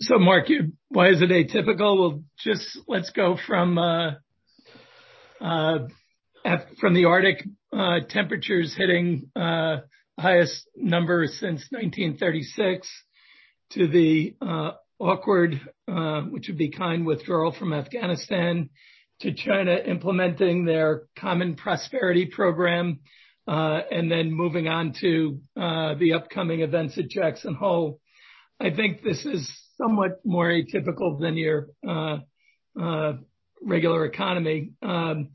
So Mark, why is it atypical? Well, just let's go from uh, uh, from the Arctic uh, temperatures hitting uh, highest number since 1936 to the uh, awkward, uh, which would be kind withdrawal from Afghanistan, to China implementing their Common Prosperity Program, uh, and then moving on to uh, the upcoming events at Jackson Hole. I think this is somewhat more atypical than your uh, uh, regular economy. Um,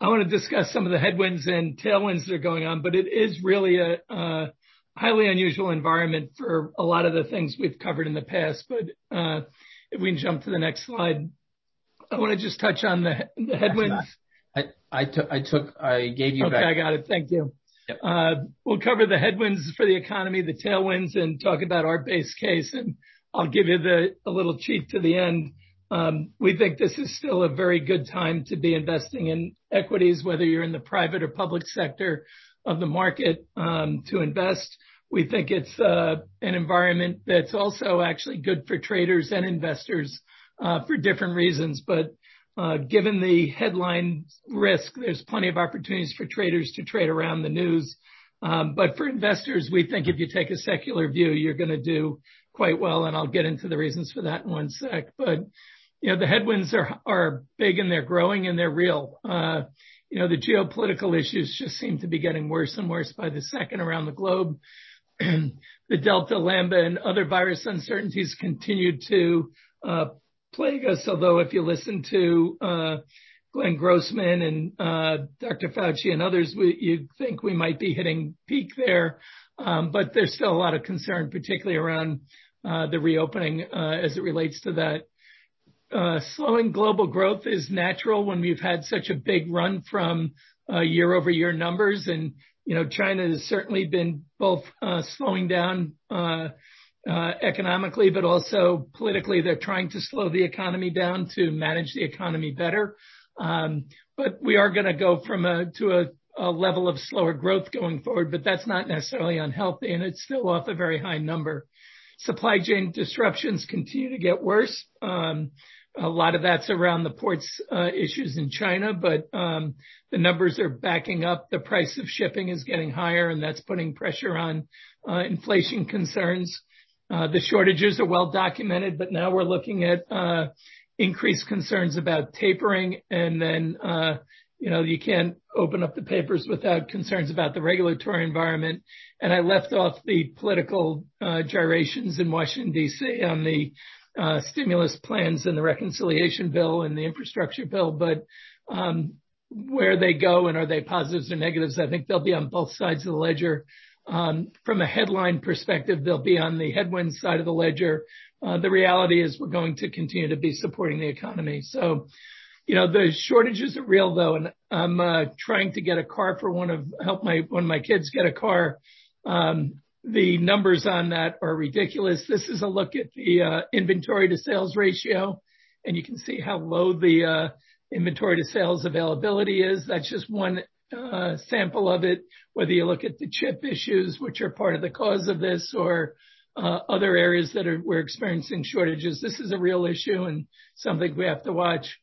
I want to discuss some of the headwinds and tailwinds that are going on, but it is really a highly unusual environment for a lot of the things we've covered in the past. But uh, If we can jump to the next slide. I want to just touch on the headwinds. I took. I took I gave you back. Okay, I got it. Thank you. Yep. We'll cover the headwinds for the economy, the tailwinds, and talk about our base case, and I'll give you the a little cheat to the end. Um, we think this is still a very good time to be investing in equities, whether you're in the private or public sector of the market um, to invest. We think it's uh, an environment that's also actually good for traders and investors uh, for different reasons. But uh, Given the headline risk, there's plenty of opportunities for traders to trade around the news. Um, but For investors, we think if you take a secular view, you're gonna do quite well, and I'll get into the reasons for that in one sec. But You know, the headwinds are are big, and they're growing, and they're real. You know, the geopolitical issues just seem to be getting worse and worse by the second around the globe. The Delta, Lambda, and other virus uncertainties continue to uh, plague us. Although if you listen to uh, Glenn Grossman and uh, Dr. Fauci and others, you think we might be hitting peak there. Um, but There's still a lot of concern, particularly around the reopening as it relates to that. Uh, slowing global growth is natural when we've had such a big run from uh, year-over-year numbers. And you know, China has certainly been both uh, slowing down uh uh economically, but also politically. They're trying to slow the economy down to manage the economy better. Um, but we are gonna go from a to a level of slower growth going forward, but that's not necessarily unhealthy, and it's still off a very high number. Supply chain disruptions continue to get worse. Um, a lot of that's around the ports uh, issues in China, but um, the numbers are backing up. The price of shipping is getting higher, and that's putting pressure on uh, inflation concerns. Uh, the shortages are well documented, but now we're looking at increased concerns about tapering. and then You know, you can't open up the papers without concerns about the regulatory environment. And I left off the political gyrations in Washington, D.C. on the uh, stimulus plans and the reconciliation bill and the infrastructure bill, but um, where they go and are they positives or negatives, I think they'll be on both sides of the ledger. Um, from a headline perspective, they'll be on the headwind side of the ledger. Uh, the reality is we're going to continue to be supporting the economy. So, you know, the shortages are real though, and I'm uh, trying to get a car for one of help my one of my kids get a car. Um, the numbers on that are ridiculous. This is a look at the uh, inventory to sales ratio, and you can see how low the uh, inventory to sales availability is. That's just one uh, sample of it. Whether you look at the chip issues, which are part of the cause of this, or uh, other areas that are, we're experiencing shortages, this is a real issue and something we have to watch.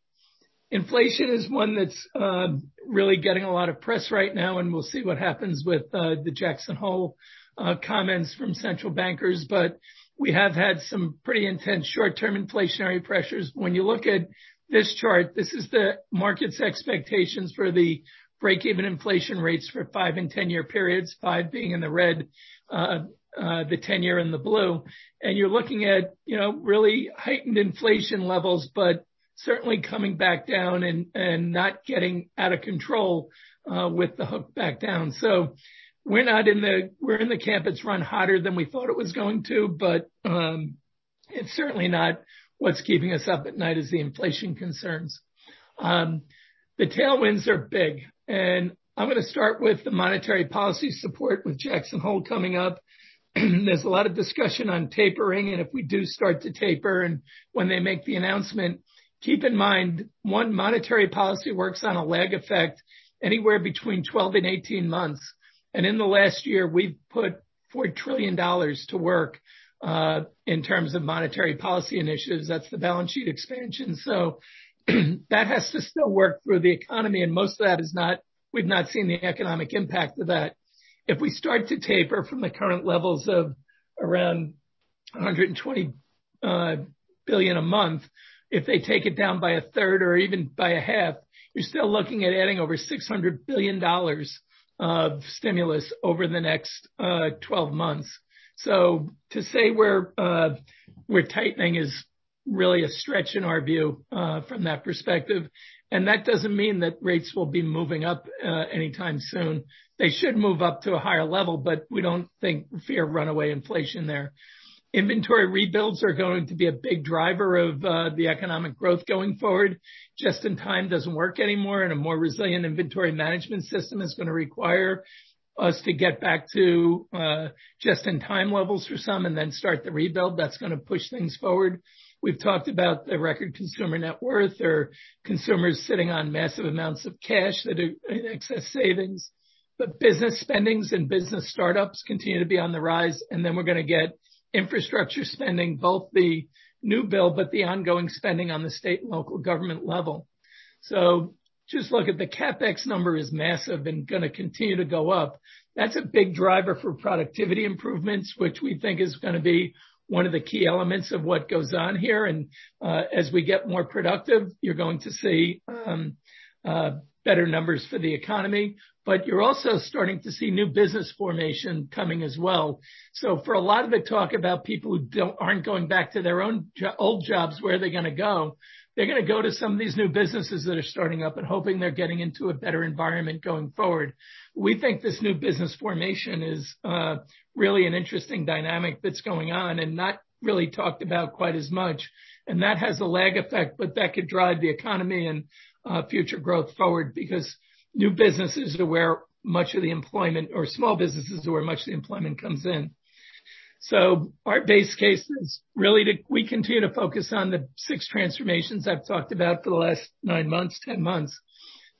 Inflation is one that's uh, really getting a lot of press right now, and we'll see what happens with uh, the Jackson Hole uh, comments from central bankers, but we have had some pretty intense short-term inflationary pressures. When you look at this chart, this is the market's expectations for the break-even inflation rates for five and 10-year periods, five being in the red, uh, uh, the 10-year in the blue. and You're looking at, you know, really heightened inflation levels, but certainly coming back down and and not getting out of control with the hook back down. So we're not in the we're in the camp it's run hotter than we thought it was going to, but um, it's certainly not what's keeping us up at night is the inflation concerns. Um, the tailwinds are big, and I'm going to start with the monetary policy support with Jackson Hole coming up. There's a lot of discussion on tapering, and if we do start to taper, and when they make the announcement, keep in mind one monetary policy works on a lag effect anywhere between 12 and 18 months. And in the last year, we've put $4 trillion to work uh in terms of monetary policy initiatives. That's the balance sheet expansion. So that has to still work through the economy, and most of that is not. We've not seen the economic impact of that. If we start to taper from the current levels of around $120 billion a month, if they take it down by a third or even by a half, you're still looking at adding over $600 billion of stimulus over the next uh, 12 months. So to say we're uh we're tightening is really a stretch in our view uh, from that perspective. And that doesn't mean that rates will be moving up uh, anytime soon. They should move up to a higher level, but we don't think fear runaway inflation there. Inventory rebuilds are going to be a big driver of uh, the economic growth going forward. Just-in-time doesn't work anymore, and a more resilient inventory management system is gonna require us to get back to uh, just-in-time levels for some and then start the rebuild. That's gonna push things forward. We've talked about the record consumer net worth or consumers sitting on massive amounts of cash that are in excess savings. But business spendings and business startups continue to be on the rise, and then we're gonna get infrastructure spending, both the new bill, but the ongoing spending on the state and local government level. So just look at the CapEx number is massive and gonna continue to go up. That's a big driver for productivity improvements, which we think is gonna be one of the key elements of what goes on here. And uh, as we get more productive, you're going to see um, uh, better numbers for the economy. But you're also starting to see new business formation coming as well. So for a lot of the talk about people who aren't going back to their own old jobs, where are they gonna go? They're gonna go to some of these new businesses that are starting up and hoping they're getting into a better environment going forward. We think this new business formation is uh, really an interesting dynamic that's going on and not really talked about quite as much. And that has a lag effect, but that could drive the economy and uh, future growth forward because new businesses are where much of the employment or small businesses are where much of the employment comes in. So our base case is really to, we continue to focus on the six transformations I've talked about for the last nine months, 10 months.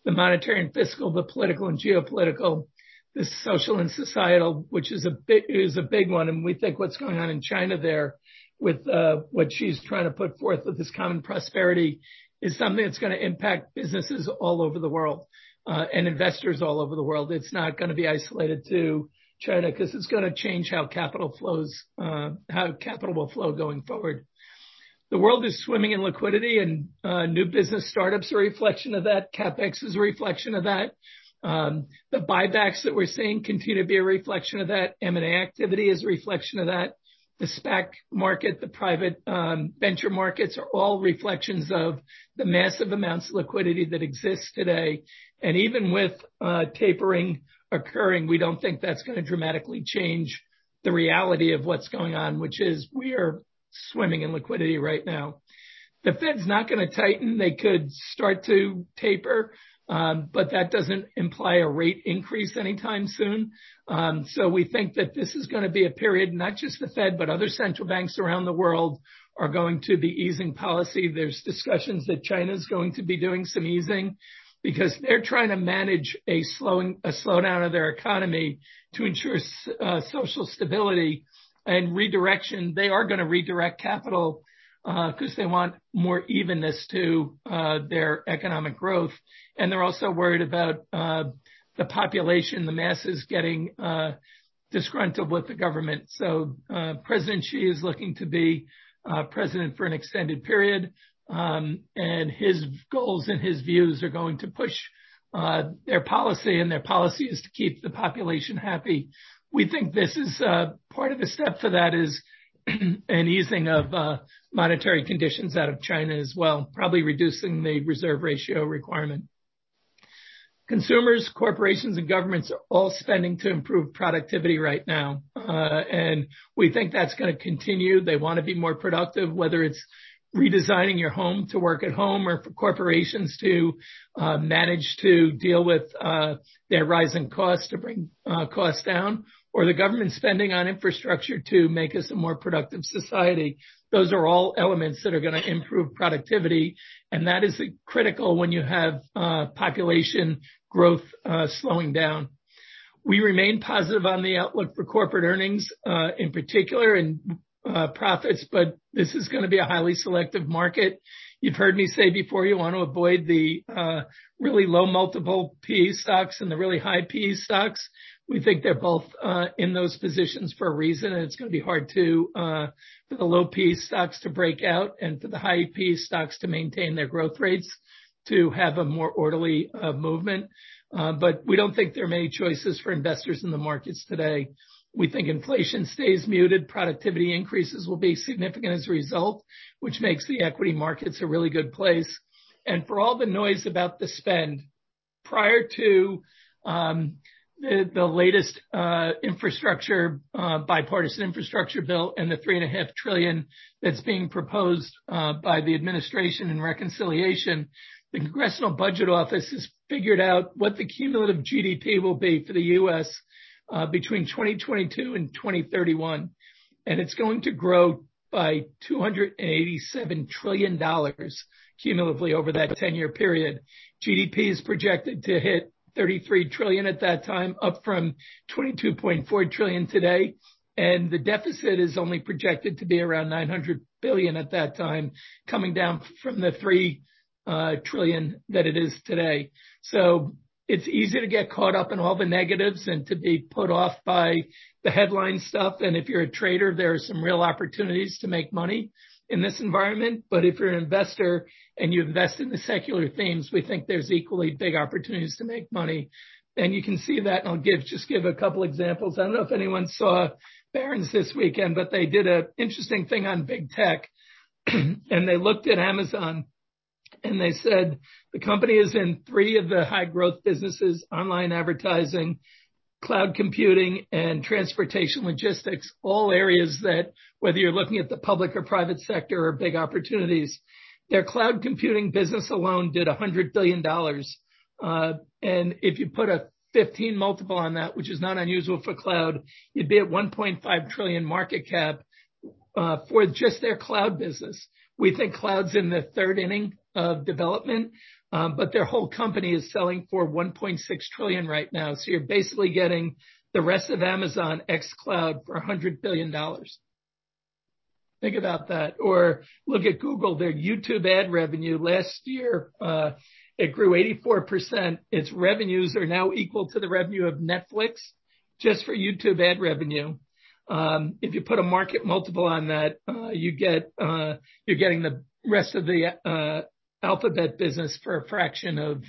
The monetary and fiscal, the political and geopolitical, the social and societal, which is a big is a big one, and we think what's going on in China there with uh, what Xi's trying to put forth with this common prosperity is something that's gonna impact businesses all over the world Uh, and investors all over the world. It's not gonna be isolated to China because it's gonna change how capital flows, uh, how capital will flow going forward. The world is swimming in liquidity and uh, new business startups are a reflection of that. CapEx is a reflection of that. Um, the buybacks that we're seeing continue to be a reflection of that. M&A activity is a reflection of that. The SPAC market, the private um, venture markets are all reflections of the massive amounts of liquidity that exists today. And even with tapering occurring, we don't think that's gonna dramatically change the reality of what's going on, which is we are swimming in liquidity right now. The Fed's not gonna tighten. They could start to taper, but that doesn't imply a rate increase anytime soon. Um, so we think that this is gonna be a period, not just the Fed, but other central banks around the world are going to be easing policy. There's discussions that China's going to be doing some easing because they're trying to manage a slowing a slowdown of their economy to ensure uh, social stability and redirection. They are gonna redirect capital capital, 'cause they want more evenness to uh, their economic growth. And they're also worried about the population, the masses getting disgruntled with the government. So uh President Xi is looking to be president for an extended period. Um, his goals and his views are going to push uh, their policy, and their policy is to keep the population happy. We think this is uh, part of the step for that is an easing of uh, monetary conditions out of China as well, probably reducing the reserve ratio requirement. Consumers, corporations, and governments are all spending to improve productivity right now. Uh, and we think that's gonna continue. They wanna be more productive, whether it's redesigning your home to work at home or for corporations to uh, manage to deal with uh, their rising costs to bring uh, costs down, or the government spending on infrastructure to make us a more productive society. Those are all elements that are gonna improve productivity, and that is critical when you have uh population growth uh slowing down. We remain positive on the outlook for corporate earnings uh in particular, and profits, but this is gonna be a highly selective market. You've heard me say before, you want to avoid the uh, really low multiple PE stocks and the really high PE stocks. We think they're both uh, in those positions for a reason, and it's gonna be hard to uh, for the low PE stocks to break out and for the high PE stocks to maintain their growth rates to have a more orderly uh, movement. Uh, but we don't think there are many choices for investors in the markets today. We think inflation stays muted, productivity increases will be significant as a result, which makes the equity markets a really good place. And for all the noise about the spend, prior to um, the latest uh, infrastructure uh, bipartisan infrastructure bill and the 3.5 trillion that's being proposed uh, by the administration in reconciliation, the Congressional Budget Office has figured out what the cumulative GDP will be for the U.S. Uh, between 2022 and 2031, and it's going to grow by $287 trillion cumulatively over that 10-year period. GDP is projected to hit 33 trillion at that time, up from 22.4 trillion today. The deficit is only projected to be around 900 billion at that time, coming down from the $3 uh, trillion that it is today. It's easy to get caught up in all the negatives and to be put off by the headline stuff. And if you're a trader, there are some real opportunities to make money in this environment. But if you're an investor and you invest in the secular themes, we think there's equally big opportunities to make money. And you can see that, and I'll give, just give a couple examples. I don't know if anyone saw Barron's this weekend, but they did an interesting thing on big tech. And they looked at Amazon, and they said the company is in three of the high growth businesses, online advertising, cloud computing, and transportation logistics, all areas that whether you're looking at the public or private sector, are big opportunities. Their cloud computing business alone did $100 billion. Uh and if you put a 15 multiple on that, which is not unusual for cloud, you'd be at 1.5 trillion market cap uh for just their cloud business. We think cloud's in the third inning of development, but their whole company is selling for 1.6 trillion right now. So you're basically getting the rest of Amazon ex cloud for $100 billion. Think about that. Or look at Google, their YouTube ad revenue last year, uh it grew 84%. Its revenues are now equal to the revenue of Netflix just for YouTube ad revenue. If you put a market multiple on that, uh, you get, uh, you're getting the rest of the uh, Alphabet business for a fraction of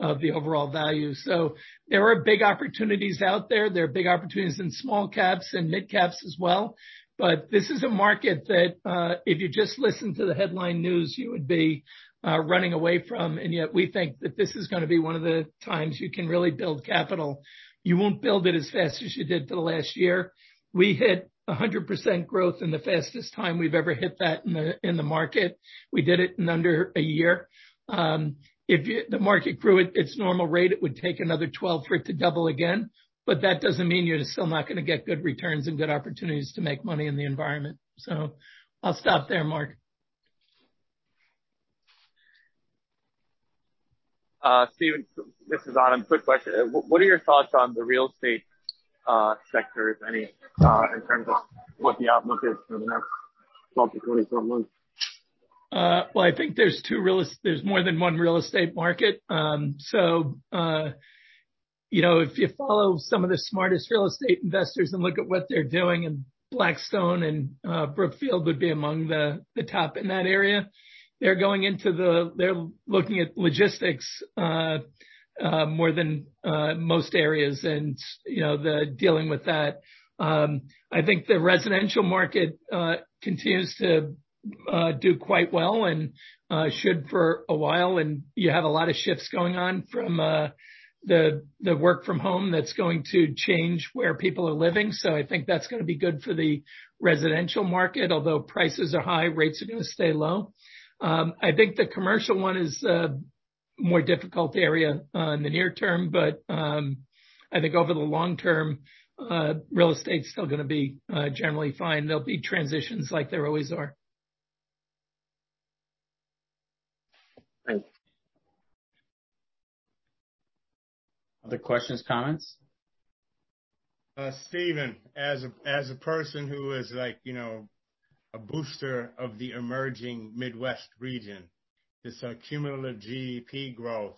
of the overall value. So there are big opportunities out there. There are big opportunities in small caps and mid caps as well. But this is a market that, uh, if you just listen to the headline news, you would be uh, running away from. And yet we think that this is gonna be one of the times you can really build capital. You won't build it as fast as you did for the last year. We hit 100% growth in the fastest time we've ever hit that in the in the market. We did it in under a year. Um if the market grew at its normal rate, it would take another 12 for it to double again. But that doesn't mean you're still not gonna get good returns and good opportunities to make money in the environment. So I'll stop there, Mark. Stephen, this is Adam. Quick question. What are your thoughts on the real estate Uh, sector, if any, uh, in terms of what the outlook is for the next 12 to 24 months? Uh, well, I think there's more than one real estate market. Um, so, you know, if you follow some of the smartest real estate investors and look at what they're doing, and Blackstone and Brookfield would be among the top in that area. They're going into the they're looking at logistics Uh, more than uh, most areas and, you know, they're dealing with that. Um, I think the residential market uh, continues to do quite well and should for a while. And you have a lot of shifts going on from uh, the the work from home that's going to change where people are living. So I think that's gonna be good for the residential market. Although prices are high, rates are gonna stay low. Um, I think the commercial one is a more difficult area uh, in the near term, but um, I think over the long term, uh, real estate's still gonna be uh, generally fine. There'll be transitions like there always are. Thanks. Other questions, comments? Stephen, as a person who is like, you know, a booster of the emerging Midwest region, this cumulative GDP growth.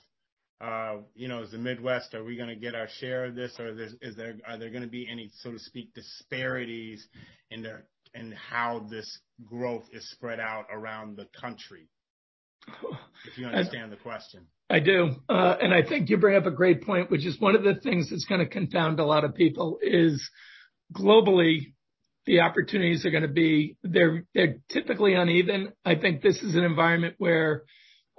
You know, as the Midwest, are we gonna get our share of this, or are there gonna be any, so to speak, disparities in how this growth is spread out around the country? If you understand the question. I do. Uh and I think you bring up a great point, which is one of the things that's gonna confound a lot of people is globally, the opportunities are gonna be. They're they're typically uneven. I think this is an environment where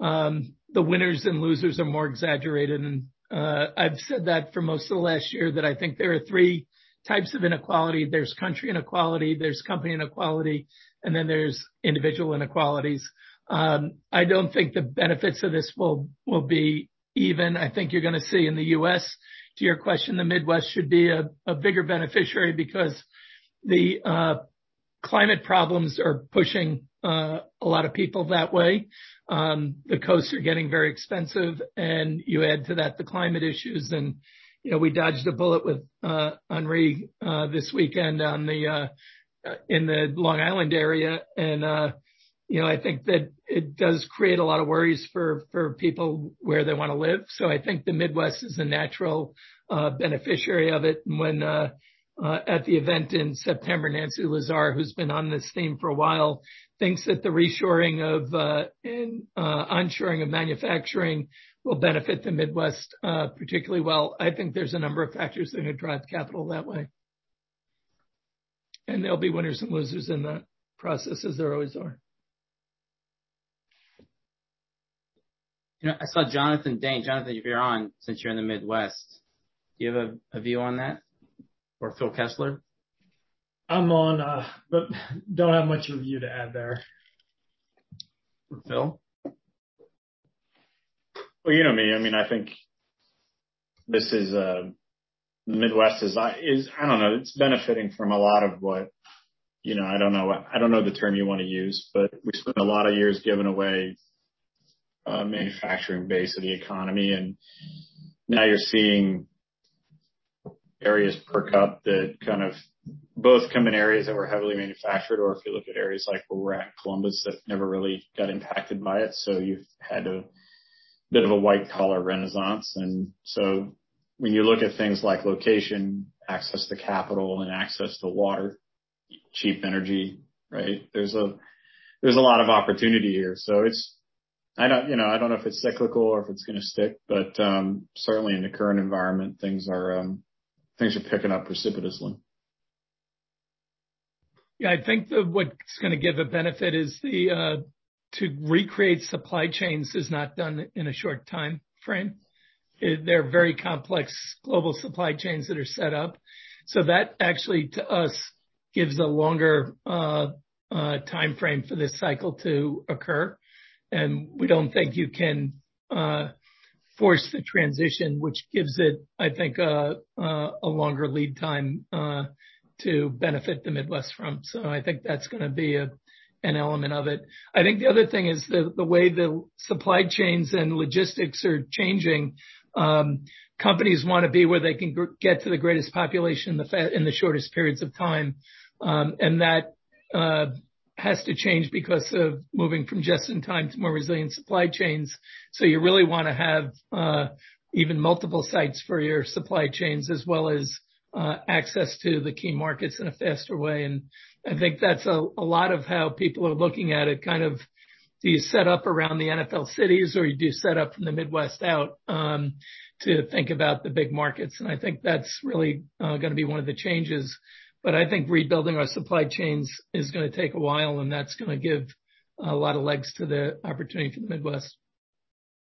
um the winners and losers are more exaggerated. And uh I've said that for most of the last year, that I think there are three types of inequality. There's country inequality, there's company inequality, and then there's individual inequalities. Um I don't think the benefits of this will will be even. I think you're gonna see in the U.S., to your question, the Midwest should be a bigger beneficiary because the uh climate problems are pushing uh a lot of people that way. Um, the coasts are getting very expensive, and you add to that the climate issues. And you know, we dodged a bullet with uh Henri uh this weekend on the uh, in the Long Island area. And uh, you know, I think that it does create a lot of worries for for people where they wanna live. So I think the Midwest is a natural uh beneficiary of it. When at the event in September, Nancy Lazar, who's been on this theme for a while, thinks that the reshoring of uh, and uh, onshoring of manufacturing will benefit the Midwest uh particularly well. I think there's a number of factors that are gonna drive capital that way. And there'll be winners and losers in that process, as there always are. You know, I saw Jonathan Dane. Jonathan, if you're on, since you're in the Midwest, do you have a, a view on that? Or Phil Kessler? I'm on, uh, but don't have much of a to add there. Phil? Well, you know me. I mean, I think this is uh, the Midwest is I don't know, it's benefiting from a lot of what, you know, I don't know I don't know the term you wanna use, but we spent a lot of years giving away uh, manufacturing base of the economy, and now you're seeing areas perk up that kind of both come in areas that were heavily manufactured, or if you look at areas like where we're at in Columbus, that never really got impacted by it. So you've had a bit of a white collar renaissance. And so when you look at things like location, access to capital and access to water, cheap energy, right? There's a there's a lot of opportunity here. So it's I don't, you know, I don't know if it's cyclical or if it's gonna stick, but um, certainly in the current environment, things are um, picking up precipitously. Yeah. I think what's gonna give a benefit is the uh, to recreate supply chains is not done in a short timeframe. They're very complex global supply chains that are set up. So that actually, to us, gives a longer uh, uh, timeframe for this cycle to occur. And we don't think you can force the transition, which gives it, I think, a longer lead time uh, to benefit the Midwest from. So I think that's gonna be an element of it. I think the other thing is the way the supply chains and logistics are changing. Um, companies wanna be where they can get to the greatest population in the shortest periods of time. Um and that uh, has to change because of moving from just in time to more resilient supply chains. So you really wanna have uh, even multiple sites for your supply chains as well as uh, access to the key markets in a faster way. And I think that's a lot of how people are looking at it, kind of, do you set up around the NFL cities or do you set up from the Midwest out um, to think about the big markets? And I think that's really uh, gonna be one of the changes. I think rebuilding our supply chains is gonna take a while, and that's gonna give a lot of legs to the opportunity for the Midwest.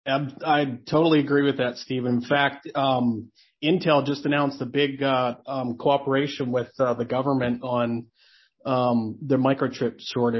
I totally agree with that, Steve. In fact, um, Intel just announced a big uh, um, cooperation with uh, the government on the microchip shortage.